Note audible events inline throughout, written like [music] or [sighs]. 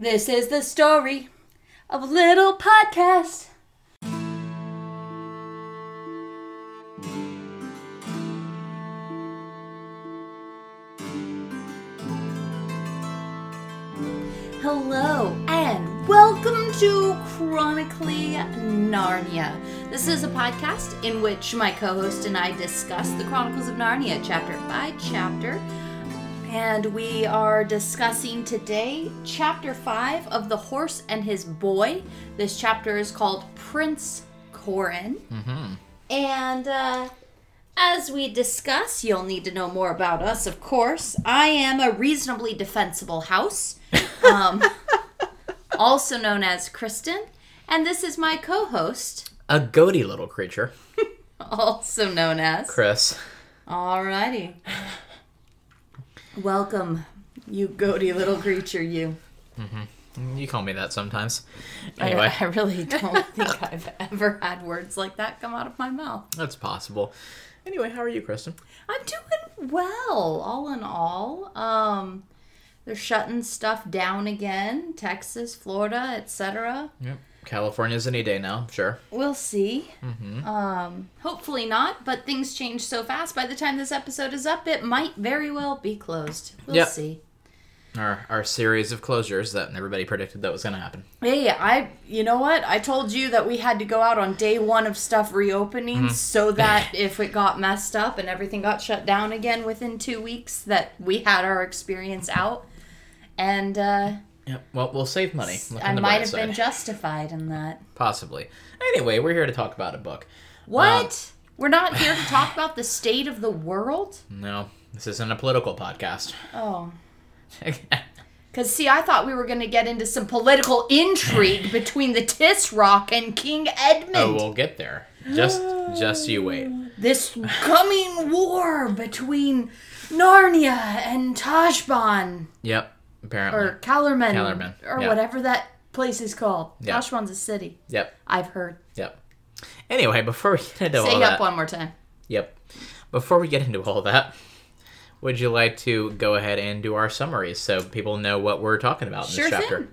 This is the story of a little podcast. Hello and welcome to Chronically Narnia. This is a podcast in which my co host and I discuss the Chronicles of Narnia chapter by chapter. And we are discussing today chapter 5 of The Horse and His Boy. This chapter is called Prince Corin. And uh, as we discuss, you'll need to know more about us, of course. I am a reasonably defensible house, um, [laughs] also known as Kristen. And this is my co host, A goaty little creature. [laughs] also known as. Chris. Alrighty. Welcome, you goaty little creature, you. You call me that sometimes. I- Anyway, I, really [laughs] don't think I've ever had words like that come out of my mouth. that's possible. Anyway, how are you, Kristen? I'm doing well, all in all. Um, they're shutting stuff down again, Texas, Florida, etc. Yep. California's any day now, sure. We'll see. Um, hopefully not, but things change so fast. By the time this episode is up, it might very well be closed. We'll Yep. see. Our our series of closures that everybody predicted that was going to happen. Hey, I you know what? I told you that we had to go out on day one of stuff reopening so that [laughs] if it got messed up and everything got shut down again within two weeks, that we had our experience out. And uh, Yep. Well, we'll save money. Look I might have side. been justified in that. Possibly. Anyway, we're here to talk about a book. What? Um, we're not here to talk [laughs] about the state of the world? No, this isn't a political podcast. Oh. [laughs] Because, see, I thought we were going to get into some political intrigue [laughs] between the Tisroc and King Edmund. oh, we'll get there. Just just you wait. this coming war between Narnia and Tashbaan Yep. Apparently. or Calormen, or yeah. whatever that place is called. Tashbaan's a city. Yep. I've heard. Yep. Anyway, before we get into Say all it that, up one more time. Yep. Before we get into all that, would you like to go ahead and do our summaries so people know what we're talking about in Sure this chapter? thing.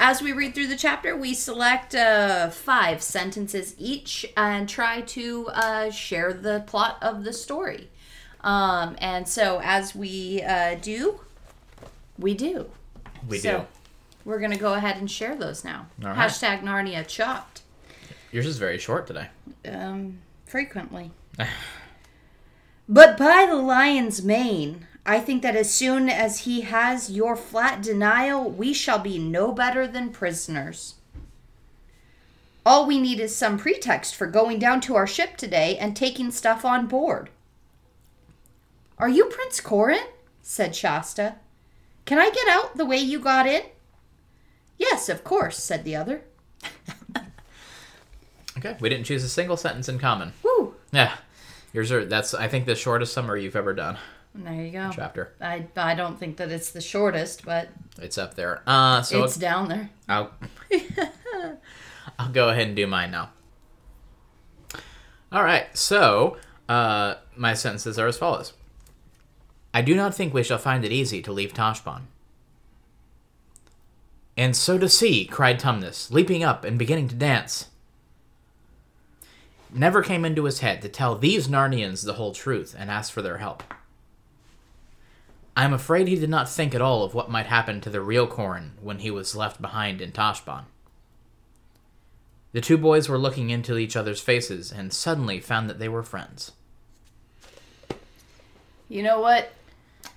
As we read through the chapter, we select uh, five sentences each and try to uh, share the plot of the story. Um, and so, as we uh, do, we do. We So, do. We're going to go ahead and share those now. Right. Hashtag Narnia Chopped. Yours is very short today. Um, frequently. [sighs] but by the lion's mane, I think that as soon as he has your flat denial, we shall be no better than prisoners. All we need is some pretext for going down to our ship today and taking stuff on board. Are you Prince Corin? said Shasta. Can I get out the way you got in? Yes, of course, said the other. [laughs] Okay. We didn't choose a single sentence in common. Whew. Yeah. Yours are that's I think the shortest summary you've ever done. There you go. Chapter. I, I don't think that it's the shortest, but It's up there. Uh so it's down there. I'll [laughs] I'll go ahead and do mine now. All right. So, uh my sentences are as follows. I do not think we shall find it easy to leave Tashbaan. And so to see, cried Tumnus, leaping up and beginning to dance. Never came into his head to tell these Narnians the whole truth and ask for their help. I am afraid he did not think at all of what might happen to the real Corin when he was left behind in Tashbaan. The two boys were looking into each other's faces and suddenly found that they were friends. You know what?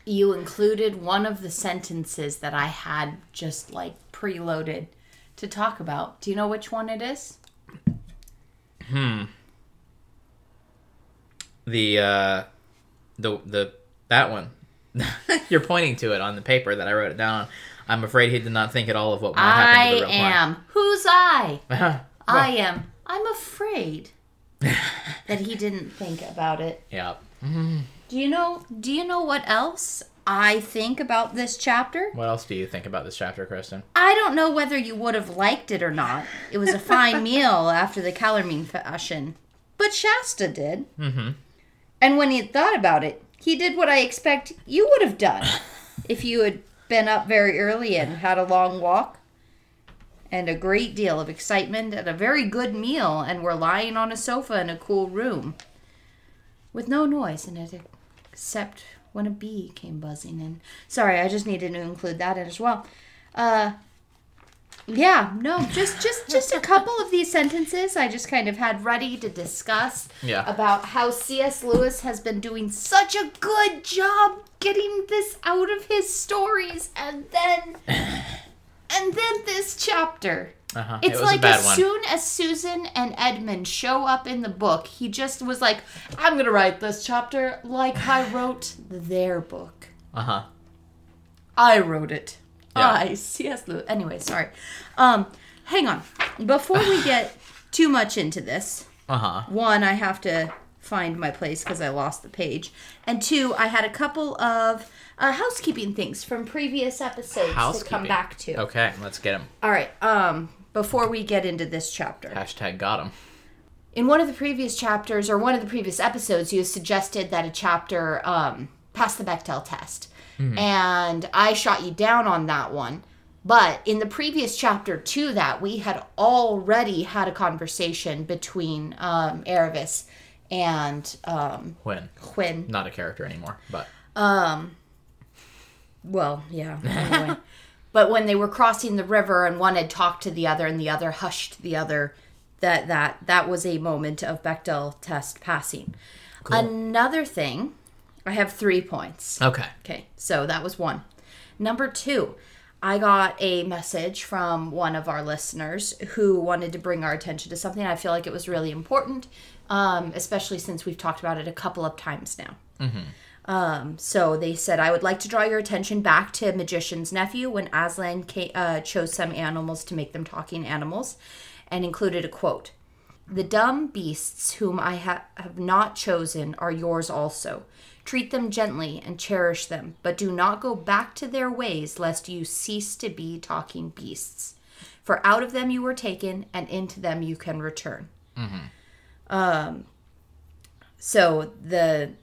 You included one of the sentences that I had just like preloaded to talk about. Do you know which one it is? Hmm. The uh the the that one. [laughs] You're pointing to it on the paper that I wrote it down on. I'm afraid he did not think at all of what might happen I to the real am. Who's I? Corin. [laughs] I am. I'm afraid [laughs] that he didn't think about it. yeah. Do you know do you know what else I think about this chapter? What else do you think about this chapter, Kristen? I don't know whether you would have liked it or not. It was a fine [laughs] meal after the Calormene fashion. But Shasta did. Mm-hmm. And when he had thought about it, he did what I expect you would have done [laughs] if you had been up very early and had a long walk. and a great deal of excitement and a very good meal, and were lying on a sofa in a cool room with no noise in it except when a bee came buzzing in. Sorry, I just needed to include that in as well. Uh, yeah, no, just just just a couple of these sentences I just kind of had ready to discuss Yeah. about how C.S. Lewis has been doing such a good job getting this out of his stories and then and then this chapter. Uh-huh. It's it was like a bad as one. soon as Susan and Edmund show up in the book, he just was like, I'm gonna write this chapter like I [sighs] wrote their book. Uh huh. I wrote it. Yeah. I C.S. Lewis. Anyway, sorry. Um, hang on. Before we [sighs] get too much into this, Uh huh. one, I have to find my place because I lost the page, and two, I had a couple of uh, housekeeping things from previous episodes to come back to. Okay, let's get them. All right. Um, before we get into this chapter, Hashtag got him. in one of the previous chapters or one of the previous episodes, you suggested that a chapter um, passed the Bechdel test, and I shot you down on that one. But in the previous chapter to that, we had already had a conversation between um, Aravis and um, When Quinn. not a character anymore, but Um, Well, yeah. Anyway. [laughs] but when they were crossing the river and one had talked to the other and the other hushed the other, that that that was a moment of Bechdel test passing. Another thing, I have three points. okay. Okay, so that was one. Number two, I got a message from one of our listeners who wanted to bring our attention to something. I feel like it was really important, um, especially since we've talked about it a couple of times now. Um, so they said, I would like to draw your attention back to Magician's Nephew when Aslan ca- uh, chose some animals to make them talking animals and included a quote The dumb beasts whom I ha- have not chosen are yours also. Treat them gently and cherish them, but do not go back to their ways, lest you cease to be talking beasts. For out of them you were taken, and into them you can return. Um, so the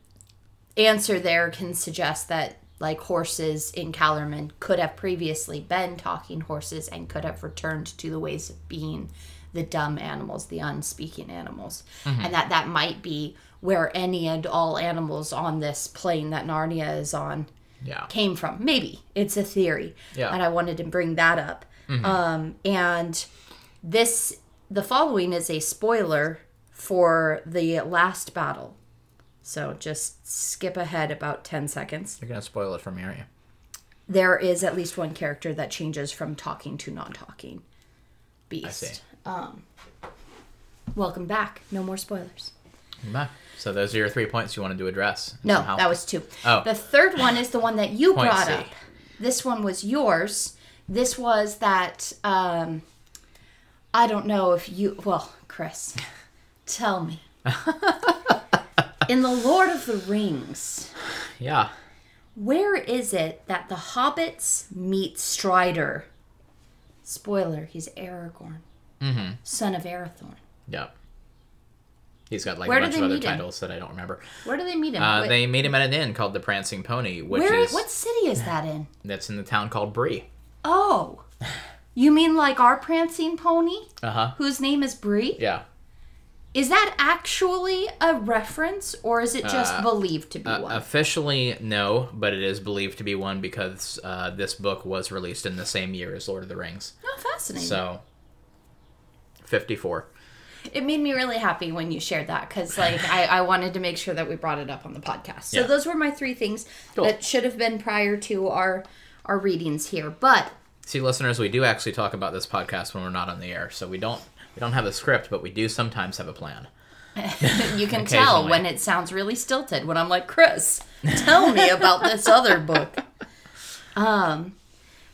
answer there can suggest that like horses in Calormen could have previously been talking horses and could have returned to the ways of being the dumb animals, the unspeaking animals. And that that might be where any and all animals on this plane that Narnia is on Yeah. came from. Maybe it's a theory, Yeah. and I wanted to bring that up. Um, and this, the following is a spoiler for the last battle. So just skip ahead about ten seconds. You're gonna spoil it for me, aren't you? There is at least one character that changes from talking to non-talking. Beast. I see. Um, welcome back. No more spoilers. Nah. So those are your three points you wanted to address. No, Somehow. that was two. Oh. The third one is the one that you Point brought C. up. This one was yours. This was that um I don't know if you well, Chris, [laughs] tell me. [laughs] In the Lord of the Rings, Yeah. where is it that the hobbits meet Strider? Spoiler, he's Aragorn, Mm-hmm. son of Arathorn. Yep. He's got like Where a bunch of other meet him? titles that I don't remember. Where do they meet him? Uh, they meet him at an inn called the Prancing Pony, which where is what city is that in? [sighs] that's in the town called Bree. Oh. [sighs] You mean like our prancing pony? Uh huh. whose name is Bree. Yeah. Is that actually a reference, or is it just Uh, believed to be Uh, one? officially, no, but it is believed to be one because uh, this book was released in the same year as Lord of the Rings. oh, fascinating. So, 54. it made me really happy when you shared that because, like, I, I wanted to make sure that we brought it up on the podcast. So Yeah. those were my three things Cool. that should have been prior to our our readings here. But See, listeners, we do actually talk about this podcast when we're not on the air, so we don't we don't have a script, but we do sometimes have a plan. [laughs] you can tell when it sounds really stilted when I'm like, Chris, tell me about this other book. Um,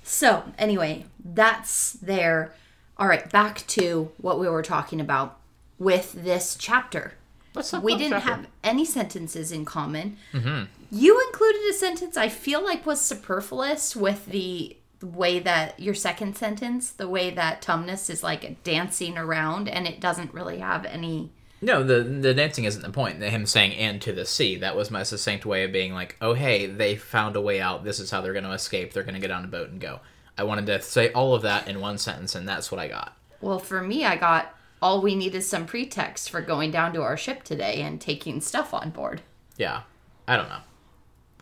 so anyway, that's there. All right, back to what we were talking about with this chapter. What's up? We didn't Chopper? have any sentences in common. Mm-hmm. You included a sentence I feel like was superfluous with the way that your second sentence, the way that Tumnus is like dancing around and it doesn't really have any No, the the dancing isn't the point. Him saying "and to the sea" that was my succinct way of being like, "Oh, hey, they found a way out. This is how they're going to escape. They're going to get on a boat and go." I wanted to say all of that in one sentence, and that's what I got. Well, for me, I got all we need is some pretext for going down to our ship today and taking stuff on board. Yeah, I don't know.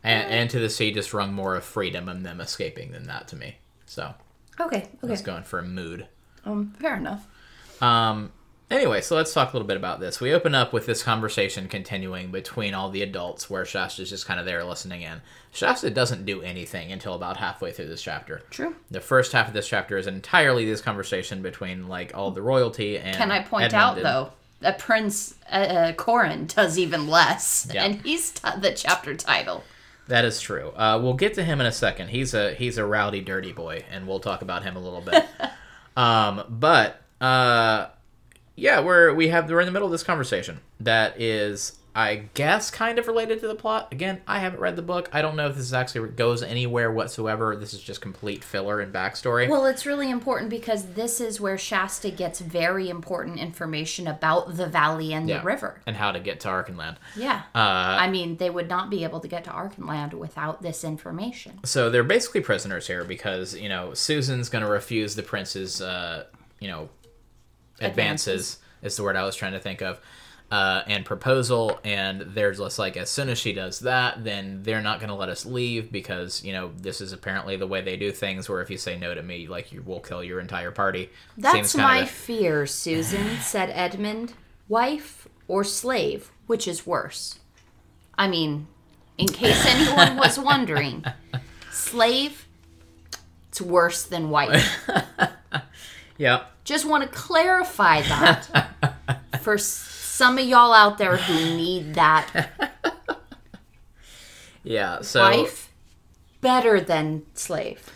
And, and to the sea just rung more of freedom and them escaping than that to me. So Okay, I okay. was going for a mood. Um, fair enough. Um, anyway, so let's talk a little bit about this. We open up with this conversation continuing between all the adults where Shasta's just kind of there listening in. Shasta doesn't do anything until about halfway through this chapter. True. The first half of this chapter is entirely this conversation between like all the royalty and. Can I point Edmund out though that Prince uh, uh, Corin does even less, Yeah. and he's t- the chapter title. That is true. Uh, we'll get to him in a second. He's a he's a rowdy, dirty boy, and we'll talk about him a little bit. [laughs] um, but uh, yeah, we're we have we're in the middle of this conversation that is, I guess, kind of related to the plot. Again, I haven't read the book. I don't know if this is actually goes anywhere whatsoever. This is just complete filler and backstory. Well, it's really important because this is where Shasta gets very important information about the valley and Yeah. the river. and how to get to Archenland. Yeah. Uh, I mean, they would not be able to get to Archenland without this information. So they're basically prisoners here because you know Susan's going to refuse the prince's uh, you know advances, is the word I was trying to think of, uh, and proposal, and they're just like as soon as she does that, then they're not going to let us leave because you know this is apparently the way they do things. Where if you say no to me, like you will kill your entire party. That's my a- fear, Susan, [sighs] said Edmund. Wife or slave, which is worse? I mean, in case anyone was [laughs] wondering, slave, it's worse than wife. [laughs] yeah. Just want to clarify that [laughs] for some of y'all out there who need that [laughs] Yeah. So wife better than slave.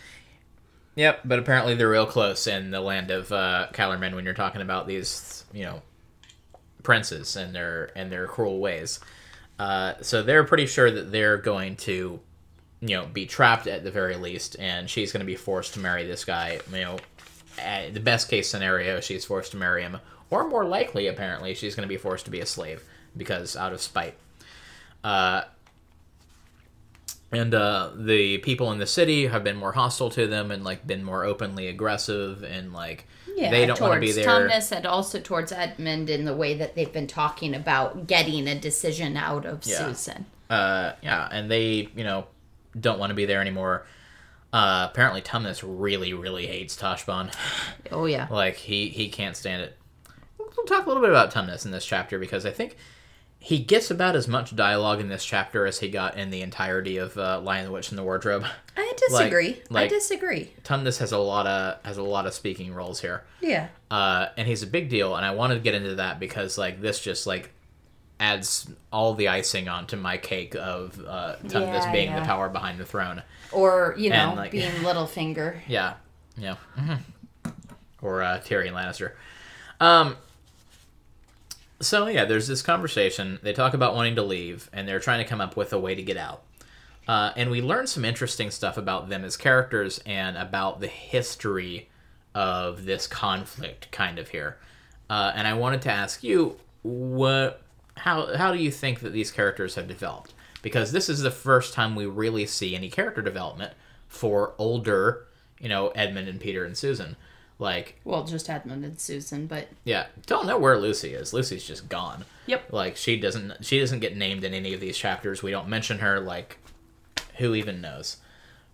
Yep, but apparently they're real close in the land of uh, when you're talking about these, you know, princes and their and their cruel ways. Uh, so they're pretty sure that they're going to, you know, be trapped at the very least, and she's going to be forced to marry this guy. You know, the best case scenario, she's forced to marry him, or more likely, apparently, she's going to be forced to be a slave because out of spite. Uh, and uh, the people in the city have been more hostile to them and like been more openly aggressive and like they don't want to be there. Tumnus and also towards Edmund in the way that they've been talking about getting a decision out of Yeah. Susan. Uh, yeah, and they you know don't want to be there anymore. Uh, apparently, Tumnus really really hates Tashbaan. Oh yeah. like he he can't stand it. We'll talk a little bit about Tumnus in this chapter because I think he gets about as much dialogue in this chapter as he got in the entirety of uh, Lion the Witch and the Wardrobe. I [laughs] disagree. I like- disagree. Tumnus has a lot of has a lot of speaking roles here. Yeah. uh, and he's a big deal. And I wanted to get into that because like this just like adds all the icing onto my cake of uh, Tumnus Yeah, being yeah. the power behind the throne. Or, you know, And, like- being [laughs] Littlefinger. Yeah, yeah, hmm or uh, Tyrion Lannister. Um. So yeah, there's this conversation. They talk about wanting to leave, and they're trying to come up with a way to get out. Uh, and we learn some interesting stuff about them as characters and about the history of this conflict, kind of here. Uh, and I wanted to ask you, what, how, how do you think that these characters have developed? Because this is the first time we really see any character development for older, you know, Edmund and Peter and Susan. Like, Well, just Edmund and Susan, but yeah, don't know where Lucy is. Lucy's just gone. Yep. Like she doesn't she doesn't get named in any of these chapters. We don't mention her. Like, who even knows?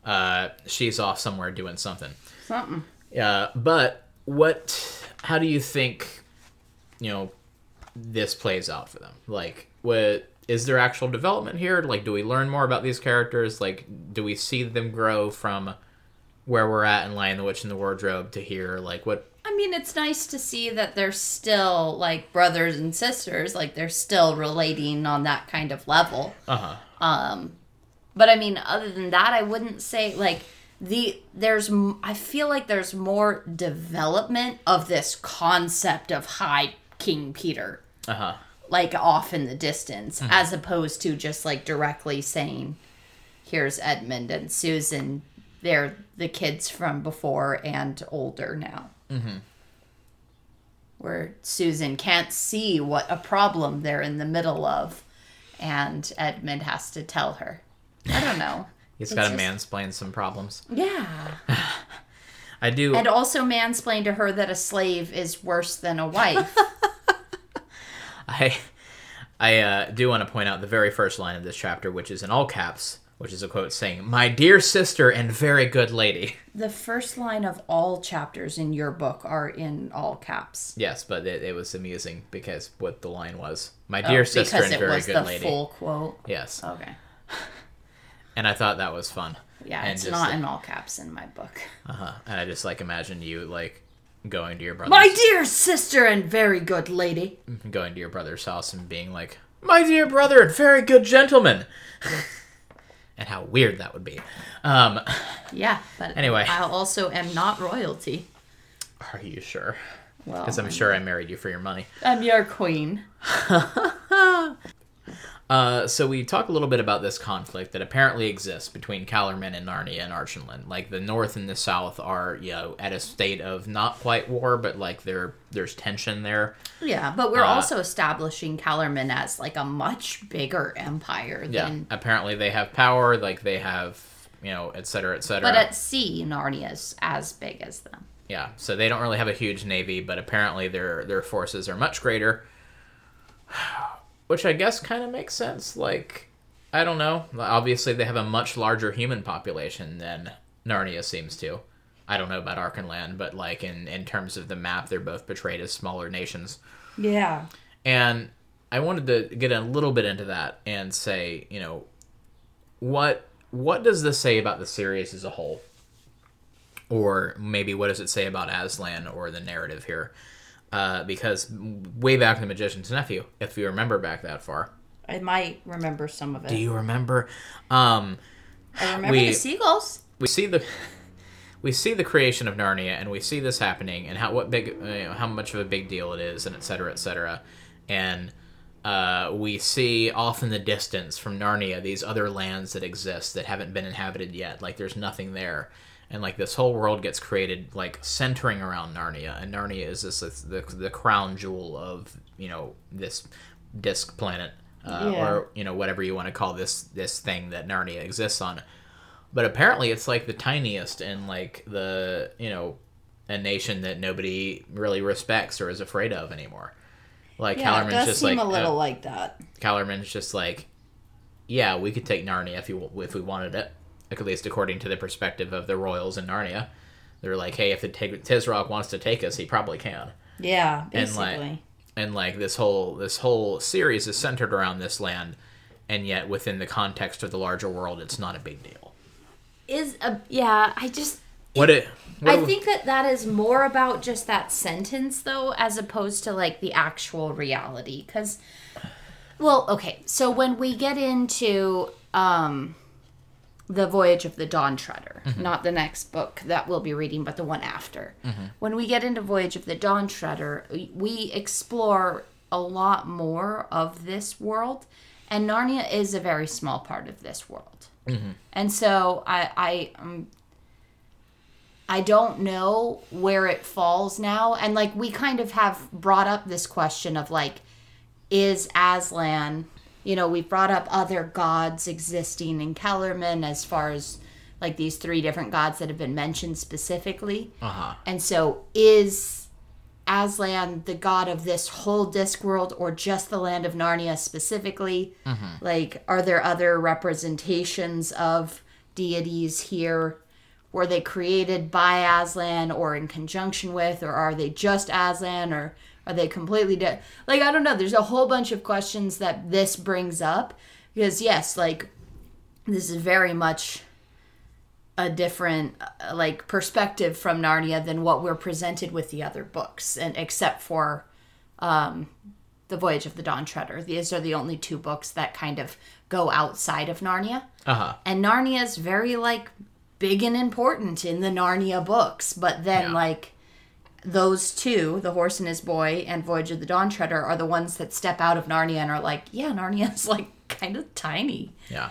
Uh, she's off somewhere doing something. something. Uh, but what? How do you think? You know, this plays out for them. Like, what is there actual development here? Like, do we learn more about these characters? Like, do we see them grow from where we're at in Lion the Witch and the Wardrobe to hear Like, what? I mean, it's nice to see that they're still like brothers and sisters, like they're still relating on that kind of level. Uh huh. Um, but I mean, other than that, I wouldn't say like the there's I feel like there's more development of this concept of High King Peter, Uh huh. like off in the distance, as opposed to just like directly saying, "Here's Edmund and Susan. They're the kids from before and older now." Mm-hmm. Where Susan can't see what a problem they're in the middle of, and Edmund has to tell her. I don't know. [laughs] He's got to just- mansplain some problems. Yeah. [sighs] I do. And also mansplain to her that a slave is worse than a wife. [laughs] I I uh, do want to point out the very first line of this chapter, which is in all caps, which is a quote saying, "My dear sister and very good lady." the first line of all chapters in your book are in all caps. Yes, but it, it was amusing because what the line was, "My dear sister Oh, because and it very was good the lady." full quote. Yes, Okay. [laughs] and I thought that was fun. Yeah, and it's not in all caps in my book. Uh-huh. And I just like imagine you like going to your brother's My dear sister and very good lady. going to your brother's house and being like, "My dear brother and very good gentleman," [laughs] and how weird that would be. Um, Yeah, but Anyway. I also am not royalty. are you sure? Well, Because I'm sure I married you for your money. I'm your queen. [laughs] Uh, so we talk a little bit about this conflict that apparently exists between Calormen and Narnia and Archenland. Like the North and the South are, you know, at a state of not quite war, but like there there's tension there. Yeah, but we're Uh, also establishing Calormen as like a much bigger empire Yeah. than. Apparently they have power, like they have, you know, et cetera, et cetera. But at sea, Narnia's as big as them. Yeah, so they don't really have a huge navy, but apparently their their forces are much greater. Which I guess kind of makes sense. Like, I don't know. Obviously, they have a much larger human population than Narnia seems to. I don't know about Archenland, but like in in terms of the map, they're both portrayed as smaller nations. Yeah. And I wanted to get a little bit into that and say, you know, what what does this say about the series as a whole? Or maybe what does it say about Aslan or the narrative here? Uh, because way back in The Magician's Nephew, if you remember back that far, I might remember some of it. do you remember? Um, I remember we- the seagulls. we see the we see the creation of Narnia, and we see this happening, and how what big, you know, how much of a big deal it is, and et cetera, et cetera, and uh, we see off in the distance from Narnia these other lands that exist that haven't been inhabited yet. Like there's nothing there, and like this whole world gets created like centering around Narnia, and Narnia is this, this the the crown jewel of you know this disk planet. Uh, Yeah. or you know whatever you want to call this this thing that Narnia exists on, but apparently it's like the tiniest and like the you know a nation that nobody really respects or is afraid of anymore. Like Yeah, it just like a little uh, like that. Calormen's just like, yeah, we could take Narnia if you if we wanted it. Like, at least according to the perspective of the royals in Narnia, they're like, hey, if the Tig- Tisroc wants to take us, he probably can. Yeah, And, like, basically. And like this whole this whole series is centered around this land, and yet within the context of the larger world, it's not a big deal. is a yeah. I just What it? What I think that that is more about just that sentence though, as opposed to like the actual reality. Because, well, okay, so when we get into um, the Voyage of the Dawn Treader, mm-hmm. not the next book that we'll be reading, but the one after. Mm-hmm. When we get into Voyage of the Dawn Treader, we- explore a lot more of this world, and Narnia is a very small part of this world. Mm-hmm. And so I, I um, I don't know where it falls now. And like we kind of have brought up this question of like, is Aslan, you know, we've brought up other gods existing in Calormen as far as like these three different gods that have been mentioned specifically. Uh-huh. And so is Aslan the god of this whole disc world or just the land of Narnia specifically? Like, are there other representations of deities here? Were they created by Aslan or in conjunction with, or are they just Aslan, or are they completely dead? Like, I don't know. There's a whole bunch of questions that this brings up because, yes, like, this is very much a different uh, like perspective from Narnia than what we're presented with the other books, and except for um, the Voyage of the Dawn Treader. These are the only two books that kind of go outside of Narnia, Uh-huh. and Narnia is very like big and important in the Narnia books. But then Yeah. like those two, The Horse and His Boy and Voyage of the Dawn Treader, are the ones that step out of Narnia and are like, yeah, Narnia's [laughs] like kind of tiny. Yeah.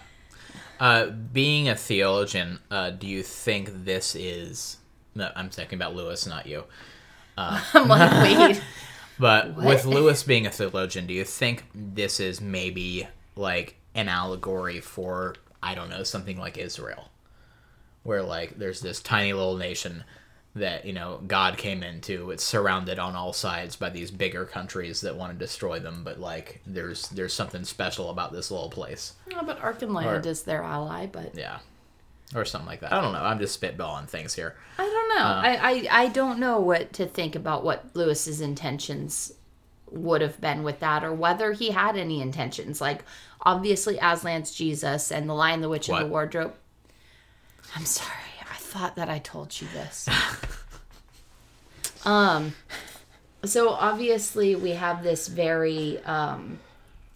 Uh, being a theologian, uh, do you think this is? No, I'm thinking about Lewis, not you. [laughs] I'm like, wait. [laughs] But What? with Lewis being a theologian, do you think this is maybe like an allegory for I don't know something like Israel, where like there's this tiny little nation that you know God came into. It's surrounded on all sides by these bigger countries that want to destroy them, but like there's there's something special about this little place. Oh, but Archenland Or- is their ally, but Yeah. Or something like that. I don't know. I'm just spitballing things here. I don't know. Uh, I, I I don't know what to think about what Lewis's intentions would have been with that, or whether he had any intentions. Like obviously, Aslan's Jesus and the Lion, the Witch, and the Wardrobe. I'm sorry. That I told you this. [laughs] um. So obviously, we have this very um,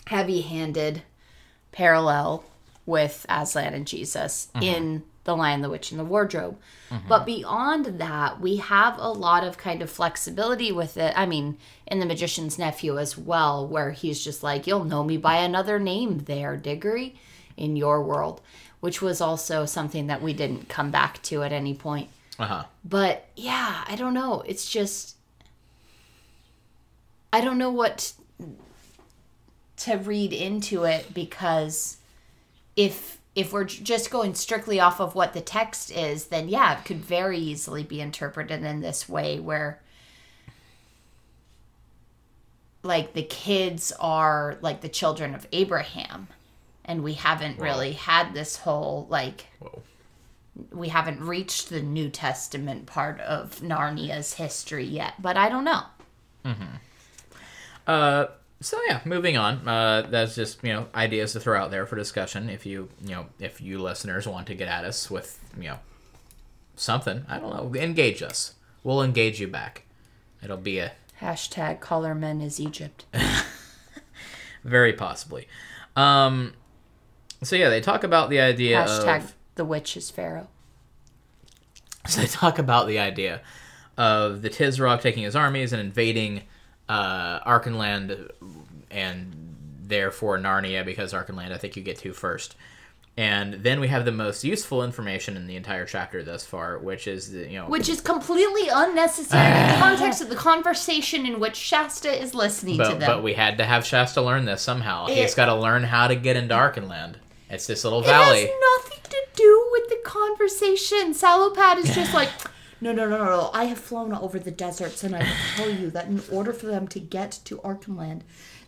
heavy-handed parallel with Aslan and Jesus in The Lion, the Witch, and the Wardrobe. But beyond that, we have a lot of kind of flexibility with it. I mean, in The Magician's Nephew as well, where he's just like, You'll know me by another name there, Diggory, in your world, which was also something that we didn't come back to at any point. Uh huh. But yeah, I don't know. It's just I don't know what to read into it because if if we're just going strictly off of what the text is, then yeah, it could very easily be interpreted in this way where like the kids are like the children of Abraham and we haven't really had this whole like Whoa. we haven't reached the New Testament part of Narnia's history yet, but I don't know. Uh, so yeah, moving on. Uh, that's just you know ideas to throw out there for discussion. If you you know if you listeners want to get at us with you know something, I don't know, engage us. We'll engage you back. It'll be a Hashtag Calormen is Egypt. [laughs] very possibly. Um, so yeah, they talk about the idea Hashtag of the witch is Pharaoh. So they talk about the idea of the Tisroc taking his armies and invading uh, Archenland and therefore Narnia because Archenland I think you get to first. And then we have the most useful information in the entire chapter thus far, which is the you know Which is completely unnecessary in the [laughs] context of the conversation in which Shasta is listening to but, them. but we had to have Shasta learn this somehow. He's got to learn how to get into Archenland. It's this little it valley. has nothing to do with the conversation. Sallowpad is just like, [sighs] no, no, no, no, no. I have flown over the deserts, and I will tell you that in order for them to get to Archenland,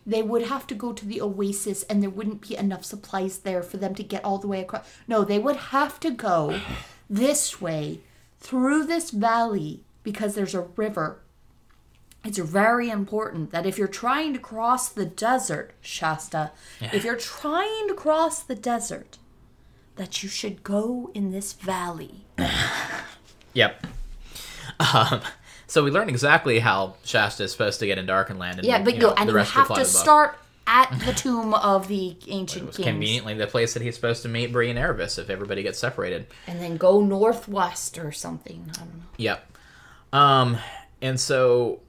they would have to go to the oasis, and there wouldn't be enough supplies there for them to get all the way across. No, they would have to go [sighs] this way through this valley because there's a river. It's very important that if you're trying to cross the desert, Shasta, if you're trying to cross the desert, that you should go in this valley. [laughs] Yep. Um, so we learn exactly how Shasta is supposed to get into Archenland. And, Yeah, but you know, and the you have to book. start at [laughs] the tomb of the ancient kings, conveniently the place that he's supposed to meet Bree and Aravis if everybody gets separated. and then go northwest or something. I don't know. Yep. Um, and so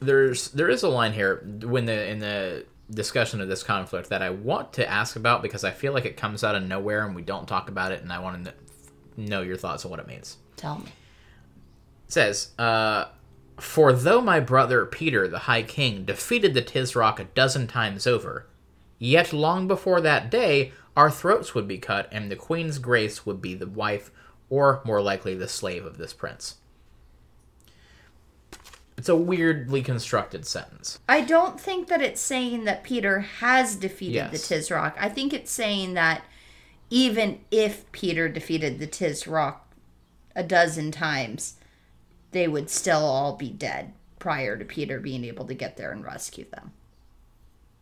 there's there is a line here when the in the discussion of this conflict that I want to ask about because I feel like it comes out of nowhere and we don't talk about it, and I want to know your thoughts on what it means. Tell me. It says, uh, For though my brother Peter, the High King, defeated the Tisroc a dozen times over, yet long before that day our throats would be cut, and the Queen's Grace would be the wife, or more likely the slave of this prince. It's a weirdly constructed sentence. I don't think that it's saying that Peter has defeated Yes. the Tisroc. I think it's saying that even if Peter defeated the Tisroc a dozen times, they would still all be dead prior to Peter being able to get there and rescue them.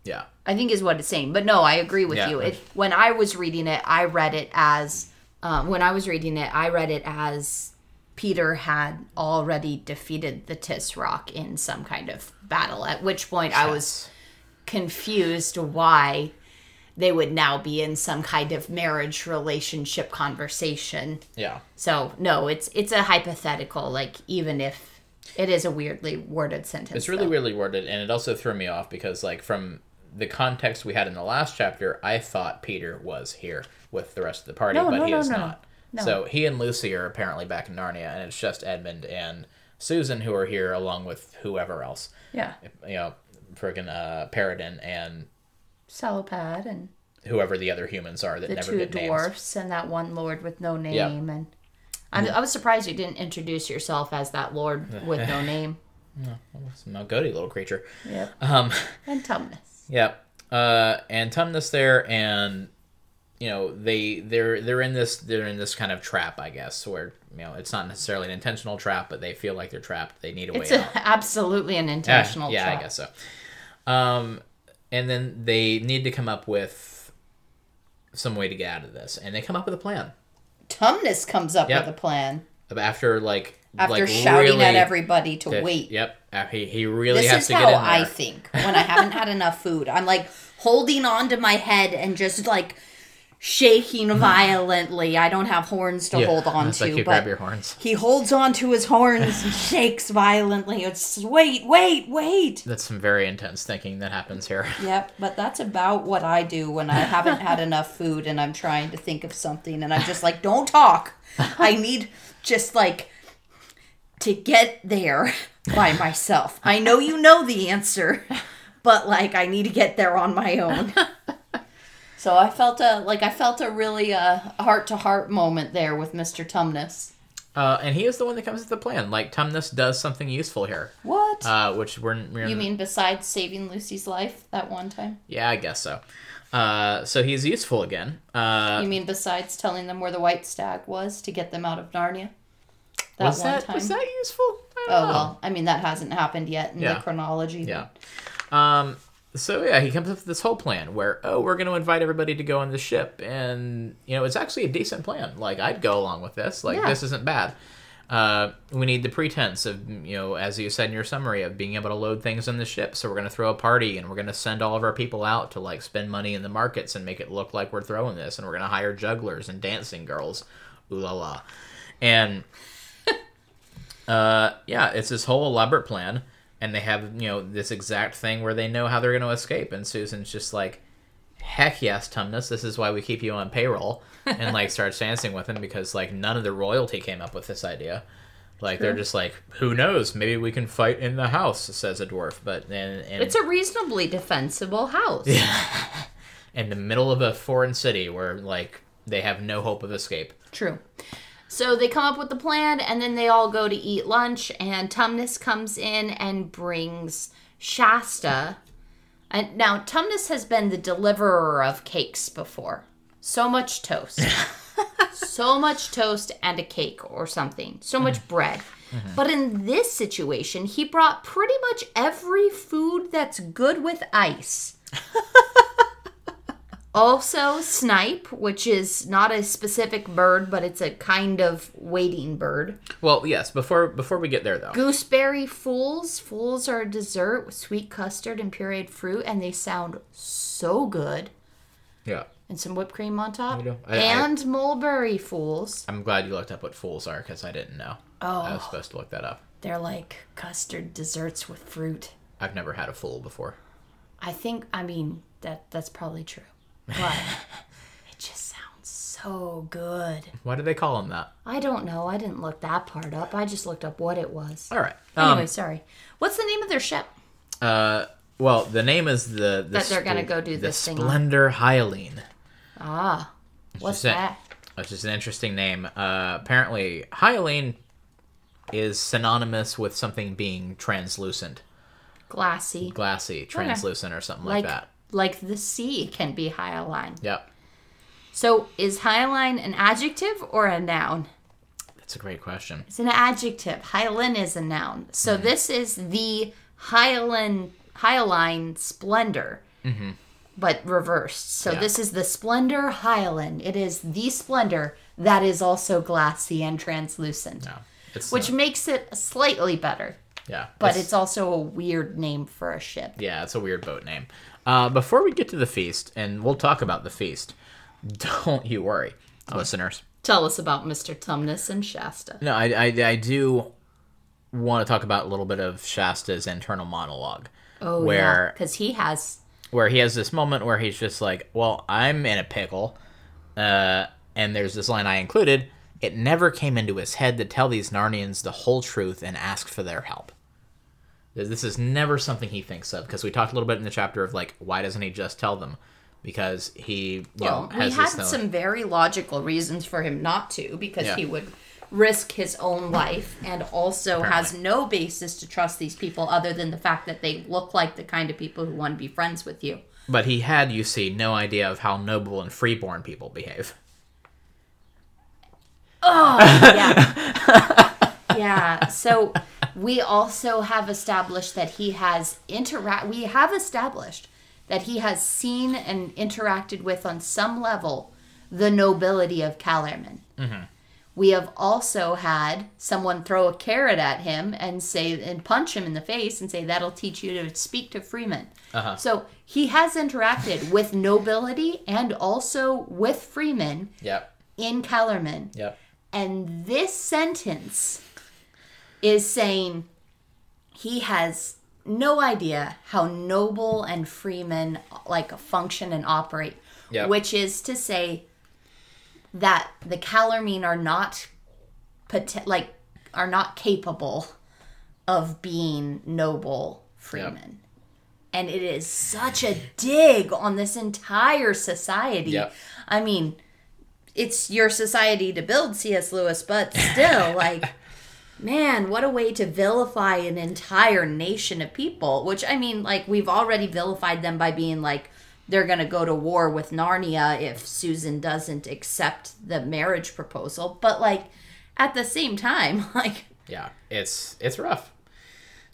Yeah. I think is what it's saying. But no, I agree with Yeah. you. It, when I was reading it, I read it as um, when I was reading it, I read it as Peter had already defeated the Tisroc in some kind of battle. At which point, I was confused why they would now be in some kind of marriage relationship conversation. Yeah. So no, it's it's a hypothetical. Like even if it is a weirdly worded sentence, It's really though. weirdly worded, and it also threw me off because, like, from the context we had in the last chapter, I thought Peter was here with the rest of the party, No, but no, he no, is no, not. No. So he and Lucy are apparently back in Narnia, and it's just Edmund and Susan who are here, along with whoever else. Yeah, You know, friggin' uh, Peridan and Sallowpad and whoever the other humans are that the never two get names. dwarfs and that one lord with no name yeah. and I'm, I was surprised you didn't introduce yourself as that lord [laughs] with no name. No, Some goody little creature. Yep. Um, And Tumnus. [laughs] Yep. Uh, and Tumnus there, and you know they they're they're in this they're in this kind of trap, I guess, where you know it's not necessarily an intentional trap, but they feel like they're trapped. They need a It's way a, out. [laughs] absolutely an intentional yeah, trap. I guess so. Um, and then they need to come up with some way to get out of this, and they come up with a plan. Tumnus comes up Yep. with a plan After like after like shouting really at everybody to to- wait. Yep. Uh, He, he really This has is to get how in there. I think when I haven't had enough food. I'm like holding on to my head and just like shaking mm-hmm. violently. I don't have horns to Yeah, hold on to, like you but grab your horns. he holds on to his horns and [laughs] shakes violently. It's wait, wait, wait. That's some very intense thinking that happens here. [laughs] Yep, but that's about what I do when I haven't had [laughs] enough food and I'm trying to think of something and I'm just like, don't talk. I need just like to get there by myself. I know you know the answer, but like I need to get there on my own. So I felt a like I felt a really uh heart to heart moment there with Mr. Tumnus. Uh, and he is the one that comes with the plan. Like Tumnus does something useful here, What? uh, which we're, we're you mean besides saving Lucy's life that one time? yeah, I guess so. Uh, so he's useful again. Uh, You mean besides telling them where the white stag was to get them out of Narnia? That was one that time. was that useful? Oh know. well, I mean that hasn't happened yet in Yeah. the chronology. Yeah. Um, so yeah, he comes up with this whole plan where oh, we're going to invite everybody to go on the ship, and you know it's actually a decent plan. Like I'd go along with this. Like Yeah. this isn't bad. Uh, we need the pretense of you know, as you said in your summary, of being able to load things on the ship. So we're going to throw a party, and we're going to send all of our people out to like spend money in the markets and make it look like we're throwing this, and we're going to hire jugglers and dancing girls. Ooh la la, and [laughs] uh, yeah, it's this whole elaborate plan, and they have you know this exact thing where they know how they're going to escape, and Susan's just like, "Heck yes, Tumnus, this is why we keep you on payroll," and like [laughs] starts dancing with him because like none of the royalty came up with this idea. Like they're just like, "Who knows? Maybe we can fight in the house," says a dwarf. But then It's a reasonably defensible house. yeah [laughs] in the middle of a foreign city where like they have no hope of escape. True. So they come up with the plan and then they all go to eat lunch and Tumnus comes in and brings Shasta. And now Tumnus has been the deliverer of cakes before. So much toast. [laughs] so much toast and a cake or something. So much mm-hmm. bread. Mm-hmm. But in this situation, he brought pretty much every food that's good with ice. [laughs] Also, snipe, which is not a specific bird, but it's a kind of wading bird. Well, yes. Before before we get there though, Gooseberry fools. Fools are a dessert with sweet custard and pureed fruit, and they sound so good. yeah. And some whipped cream on top. You know, I- I- and mulberry fools. I'm glad you looked up what fools are because I didn't know. Oh. I was supposed to look that up. they're like custard desserts with fruit. I've never had a fool before. I think, I mean, that that's probably true. But [laughs] it just sounds so good. Why do they call them that? I don't know. I didn't look that part up. I just looked up what it was. All right. Anyway, Um, sorry. What's the name of their ship? uh, well, the name is the, the That they're gonna go do the this thing on. Splendor Hyaline, Ah, what's just it. that? which is an interesting name. Uh, apparently, Hyaline is synonymous with something being translucent, Glassy. glassy, translucent, or something like, Like that. Like the sea can be hyaline. Yeah. So is hyaline an adjective or a noun? That's a great question. It's an adjective. Hyaline is a noun. So this is the hyaline hyaline splendor. But reversed. So Yeah. this is the splendor hyaline. It is the splendor that is also glassy and translucent. No, it's Which uh, makes it slightly better. yeah, But it's also a weird name for a ship. Yeah, it's a weird boat name. Uh, before we get to the feast, and we'll talk about the feast, [laughs] don't you worry, listeners. Tell us about Mr. Tumnus and Shasta. No, I, I, I do want to talk about a little bit of Shasta's internal monologue, Oh, Where- Because he has. where he has this moment where he's just like, "Well, I'm in a pickle," uh, and there's this line I included. It never came into his head to tell these Narnians the whole truth and ask for their help. This is never something he thinks of because we talked a little bit in the chapter of like, why doesn't he just tell them? Because he, Well, know, we had some very logical reasons for him not to, because Yeah. he would risk his own life and also has no basis to trust these people other than the fact that they look like the kind of people who want to be friends with you. But he had, you see, no idea of how noble and freeborn people behave. Oh, yeah. [laughs] yeah. So we also have established that he has interact. We have established that he has seen and interacted with on some level the nobility of Calormen. We have also had someone throw a carrot at him and say and punch him in the face and say that'll teach you to speak to Freeman. Uh-huh. So he has interacted with nobility and also with Freeman Yep. in Calormen. Yep. And this sentence is saying he has no idea how noble and freemen like function and operate. Yep. Which is to say that the Calormene are not pot- like are not capable of being noble freemen. And it is such a dig on this entire society. Yep. I mean, it's your society to build C.S. Lewis, but still, [laughs] like, man, what a way to vilify an entire nation of people. Which, I mean, like, we've already vilified them by being like, they're going to go to war with Narnia if Susan doesn't accept the marriage proposal. But, like, at the same time, [laughs] like, Yeah. It's it's rough.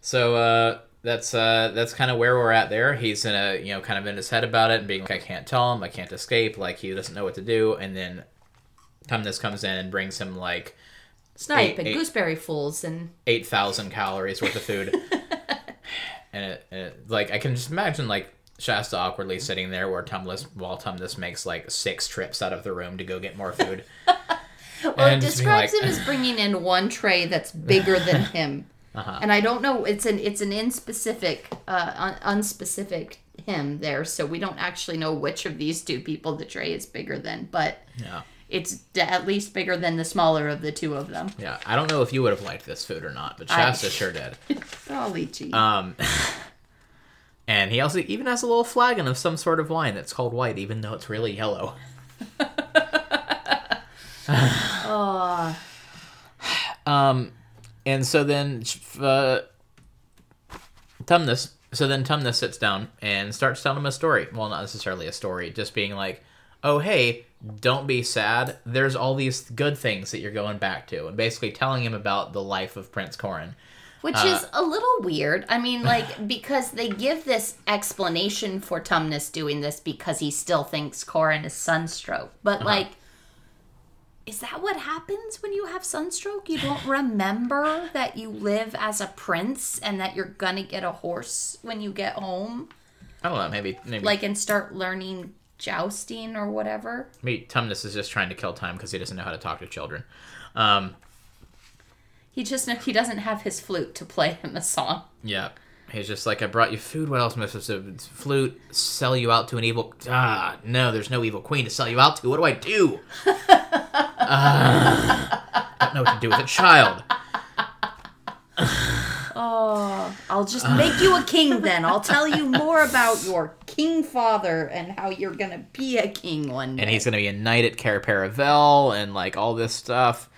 So uh that's uh that's kind of where we're at there. He's in a you know kind of in his head about it and being like I can't tell him, I can't escape, like he doesn't know what to do, and then Tumnus comes in and brings him like Snipe Eight- and eight- Gooseberry Fools and eight thousand calories worth of food, [laughs] and, it, and it, like I can just imagine like Shasta awkwardly sitting there where Tumnus while Tumnus makes like six trips out of the room to go get more food. [laughs] Well, And it describes like- him as [laughs] bringing in one tray that's bigger than him, Uh-huh. and I don't know. It's an it's an inspecific, uh, un- unspecific him there, so we don't actually know which of these two people the tray is bigger than, but Yeah. It's at least bigger than the smaller of the two of them. Yeah, I don't know if you would have liked this food or not, but I- Shasta sure did. [laughs] Golly gee. Um, [laughs] and he also even has a little flagon of some sort of wine that's called white, even though it's really yellow. oh, [laughs] [sighs] Um, and so then uh, Tumnus, so then Tumnus sits down and starts telling him a story. Well, not necessarily a story, just being like, "Oh, hey, don't be sad. There's all these good things that you're going back to," and basically telling him about the life of Prince Corin. which Uh, is a little weird. I mean, [laughs] like because they give this explanation for Tumnus doing this because he still thinks Corin is sunstroke, but Uh-huh. like. Is that what happens when you have sunstroke? You don't [laughs] remember that you live as a prince and that you're gonna get a horse when you get home? I don't know, maybe maybe Like, and start learning jousting or whatever? maybe Tumnus is just trying to kill time because he doesn't know how to talk to children. Um, He just he doesn't have his flute to play him a song. Yeah. He's just like, I brought you food. What else am I supposed to flute? Sell you out to an evil? Ah, no, there's no evil queen to sell you out to. What do I do? I [laughs] don't know what to do with a child. Oh, I'll just make you a king then. I'll tell you more about your king father and how you're gonna be a king one day. And he's gonna be a knight at Cair Paravel and like all this stuff.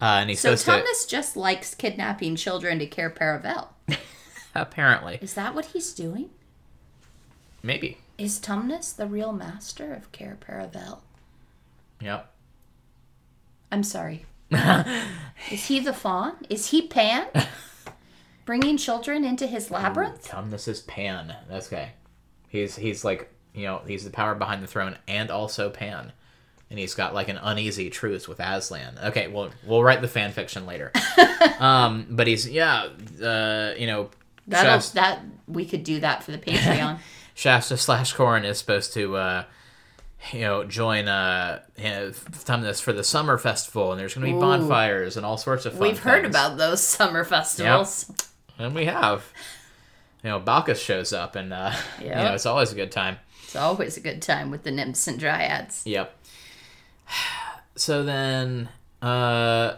Uh, and he's so Thomas Tumnus just likes kidnapping children to Cair Paravel. [laughs] apparently Is that what he's doing? maybe. Is Tumnus the real master of Cair Paravel? Yep. I'm sorry. [laughs] Is he the faun? Is he Pan? [laughs] Bringing children into his labyrinth? Tumnus is Pan. That's okay. He's he's like you know he's the power behind the throne and also Pan, and he's got like an uneasy truce with Aslan. Okay, well we'll write the fan fiction later. [laughs] um, but he's yeah, uh, you know, That'll, Shasta, that we could do that for the Patreon. [laughs] [laughs] Shasta slash Corin is supposed to. Uh, you know, join uh, you know, Tumnus for the summer festival, and there's going to be Ooh. bonfires and all sorts of fun. We've heard about those summer festivals. And we have. You know, Bacchus shows up, and uh, [laughs] you know it's always a good time. It's always a good time with the nymphs and dryads. Yep. [sighs] So then, uh,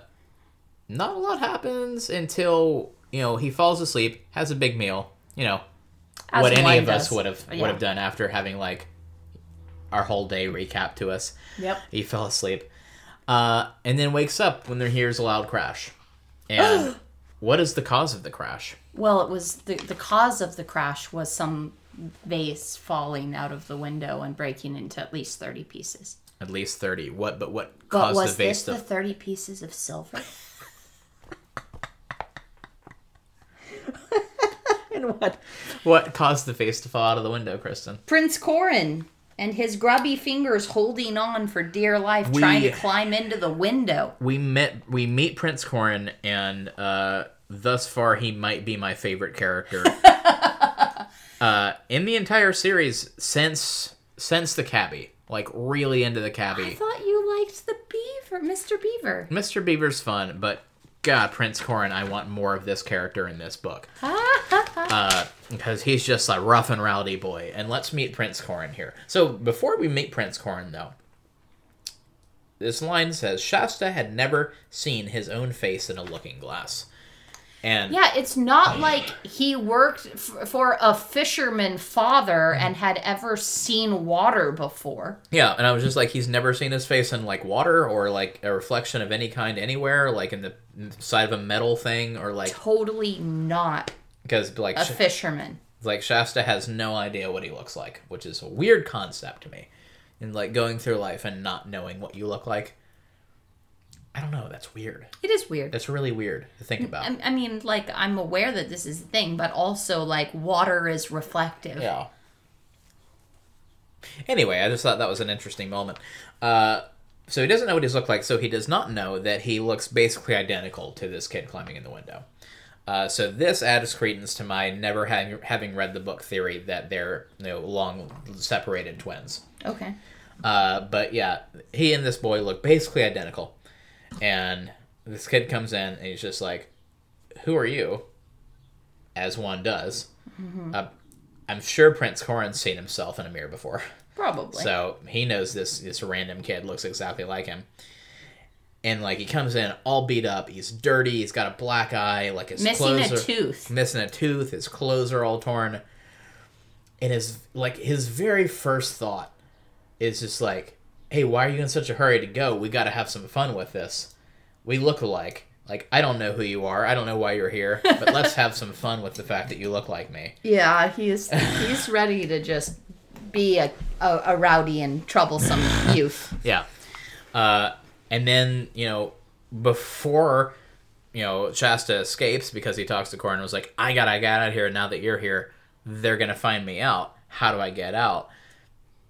not a lot happens until you know he falls asleep, has a big meal. You know As what any of us would have Yeah. would have done after having like our whole day recap to us. Yep. He fell asleep. Uh, and then wakes up when there hears a loud crash. [gasps] And what is the cause of the crash? Well, it was the the cause of the crash was some vase falling out of the window and breaking into at least thirty pieces. At least thirty. What? But what But caused was the vase this to? the thirty pieces of silver? [laughs] [laughs] and what? What caused the vase to fall out of the window, Kristen? Prince Corin and his grubby fingers holding on for dear life, We- trying to climb into the window. We met. We meet Prince Corin, and uh, thus far he might be my favorite character. [laughs] uh, in the entire series since since the cabbie, like really into the cabbie. I thought you liked the beaver, Mr. Beaver. Mr. Beaver's fun, but God, Prince Corin, I want more of this character in this book. [laughs] uh, because he's just a rough and rowdy boy. And let's meet Prince Corin here. So before we meet Prince Corin, though, this line says Shasta had never seen his own face in a looking glass. And Yeah, it's not like he worked f- for a fisherman father mm-hmm. and had ever seen water before. yeah, and I was just like, he's never seen his face in like water or like a reflection of any kind anywhere, like in the side of a metal thing or like Totally not because like a Sh- fisherman. like Shasta has no idea what he looks like, which is a weird concept to me. And like going through life and not knowing what you look like. I don't know, that's weird. It is weird. That's really weird to think about. I, I mean, like, I'm aware that this is a thing, but also, like, water is reflective. Yeah. Anyway, I just thought that was an interesting moment. Uh, so he doesn't know what he's looked like, so he does not know that he looks basically identical to this kid climbing in the window. Uh, so this adds credence to my never having having read the book theory that they're you know long separated twins. Okay. Uh, but yeah, he and this boy look basically identical. And this kid comes in and he's just like, Who are you? As one does. Uh, I'm sure Prince Corin's seen himself in a mirror before. Probably. So he knows this this random kid looks exactly like him. And like he comes in all beat up, he's dirty, he's got a black eye, like his Missing clothes a are, tooth. missing a tooth, his clothes are all torn. And his like his very first thought is just like, "Hey, why are you in such a hurry to go? We got to have some fun with this. We look alike. Like I don't know who you are. I don't know why you're here, but [laughs] let's have some fun with the fact that you look like me." Yeah, he's [laughs] he's ready to just be a, a, a rowdy and troublesome youth. Yeah. Uh, and then, you know, before, you know, Shasta escapes because he talks to Corin and was like, I got I got out of here. Now that you're here, they're gonna find me out. How do I get out?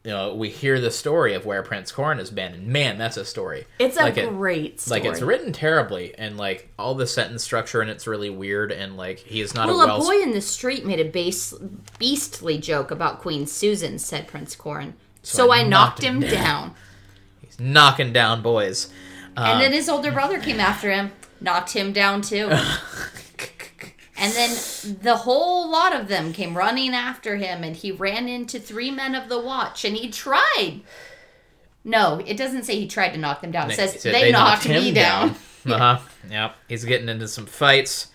You know, we hear the story of where Prince Corin has been, and man, that's a story. It's a Like it- great story. Like it's written terribly, and like all the sentence structure and it's really weird, and like he is not Well, a a well. boy in the street made a base, beastly joke about Queen Susan, said Prince Corin. So, I, knocked, him down. He's knocking down boys. And then his older brother came after him, knocked him down too. [laughs] And then the whole lot of them came running after him, and he ran into three men of the watch, and he tried. No, it doesn't say he tried to knock them down. It says He said they, knocked, me down. [laughs] uh huh. Yep. He's getting into some fights,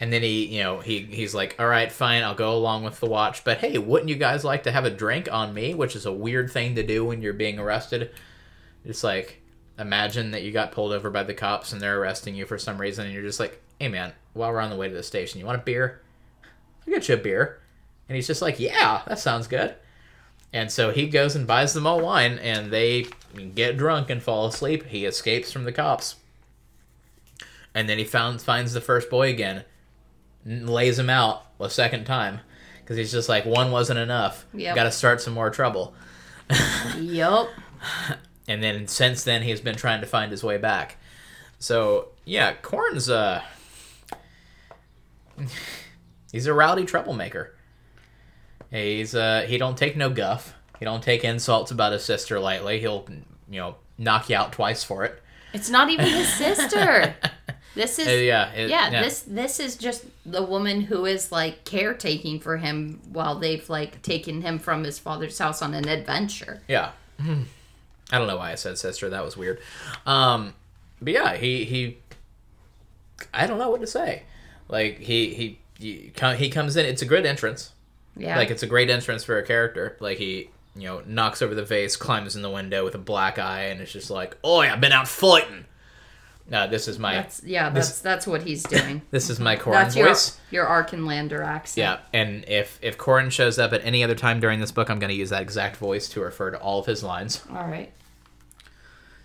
and then he, you know, he he's like, "All right, fine, I'll go along with the watch." But hey, wouldn't you guys like to have a drink on me? Which is a weird thing to do when you're being arrested. It's like, imagine that you got pulled over by the cops and they're arresting you for some reason, and you're just like, "Hey, man, while we're on the way to the station, you want a beer? I'll get you a beer." And he's just like, "Yeah, that sounds good." And so he goes and buys them all wine, and they get drunk and fall asleep. He escapes from the cops, and then he found finds the first boy again, lays him out a second time, because he's just like one wasn't enough. Yep. Got to start some more trouble. [laughs] Yup. And then since then, he's been trying to find his way back. So yeah, Corn's uh, [sighs] he's a rowdy troublemaker. He's uh, he don't take no guff. He don't take insults about his sister lightly. He'll you know knock you out twice for it. It's not even his sister. [laughs] This is Uh, yeah, it- yeah, this this is just the woman who is like caretaking for him while they've like taken him from his father's house on an adventure. Yeah. [laughs] I don't know why I said sister. That was weird. Um, but yeah, he he. I don't know what to say. Like he he he, he comes in. It's a good entrance. Yeah. Like it's a great entrance for a character. Like he you know, knocks over the vase, climbs in the window with a black eye, and it's just like, "Oh, yeah, I've been out fighting." Uh, this is my That's yeah, that's that's what he's [laughs] doing. this is my Corin That's your voice. your Archenlander accent. Yeah, and if if Corin shows up at any other time during this book, I'm going to use that exact voice to refer to all of his lines. All right.